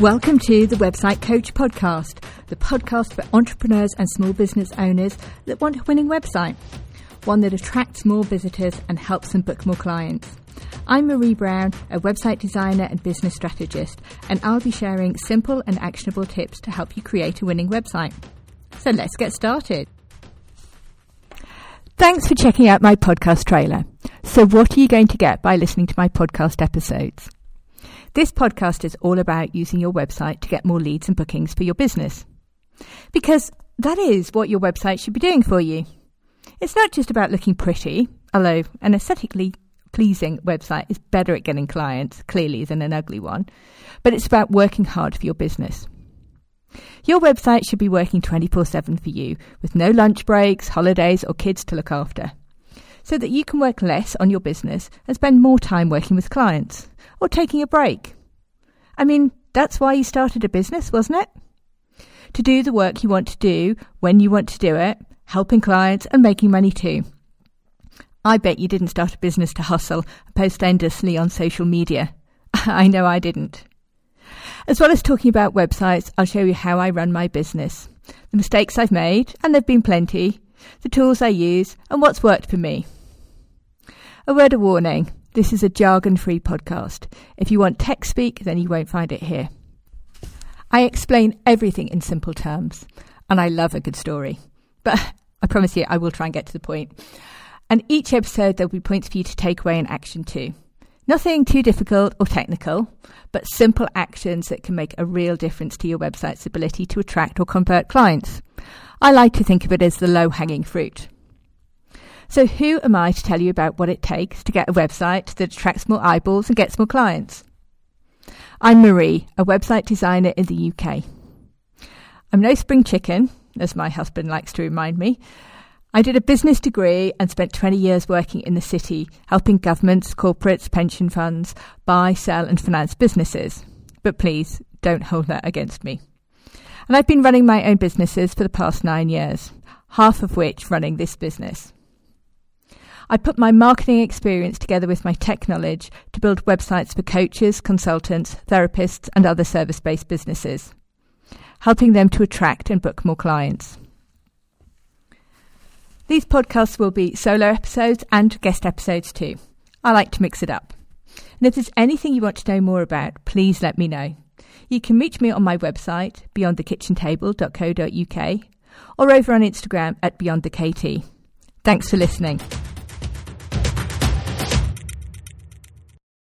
Welcome to the Website Coach Podcast, the podcast for entrepreneurs and small business owners that want a winning website, one that attracts more visitors and helps them book more clients. I'm Marie Brown, a website designer and business strategist, and I'll be sharing simple and actionable tips to help you create a winning website. So let's get started. Thanks for checking out my podcast trailer. So, what are you going to get by listening to my podcast episodes? This podcast is all about using your website to get more leads and bookings for your business. Because that is what your website should be doing for you. It's not just about looking pretty, although an aesthetically pleasing website is better at getting clients, clearly, than an ugly one, but it's about working hard for your business. Your website should be working 24 7 for you, with no lunch breaks, holidays, or kids to look after, so that you can work less on your business and spend more time working with clients or taking a break. I mean, that's why you started a business, wasn't it? To do the work you want to do when you want to do it, helping clients and making money too. I bet you didn't start a business to hustle and post endlessly on social media. I know I didn't. As well as talking about websites, I'll show you how I run my business, the mistakes I've made, and there've been plenty, the tools I use, and what's worked for me. A word of warning this is a jargon free podcast. If you want tech speak, then you won't find it here. I explain everything in simple terms, and I love a good story. But I promise you, I will try and get to the point. And each episode, there'll be points for you to take away in action too. Nothing too difficult or technical, but simple actions that can make a real difference to your website's ability to attract or convert clients. I like to think of it as the low hanging fruit. So, who am I to tell you about what it takes to get a website that attracts more eyeballs and gets more clients? I'm Marie, a website designer in the UK. I'm no spring chicken, as my husband likes to remind me. I did a business degree and spent 20 years working in the city, helping governments, corporates, pension funds buy, sell, and finance businesses. But please don't hold that against me. And I've been running my own businesses for the past nine years, half of which running this business. I put my marketing experience together with my tech knowledge to build websites for coaches, consultants, therapists, and other service based businesses, helping them to attract and book more clients. These podcasts will be solo episodes and guest episodes too. I like to mix it up. And if there's anything you want to know more about, please let me know. You can reach me on my website, beyondthekitchentable.co.uk, or over on Instagram at beyondthekt. Thanks for listening.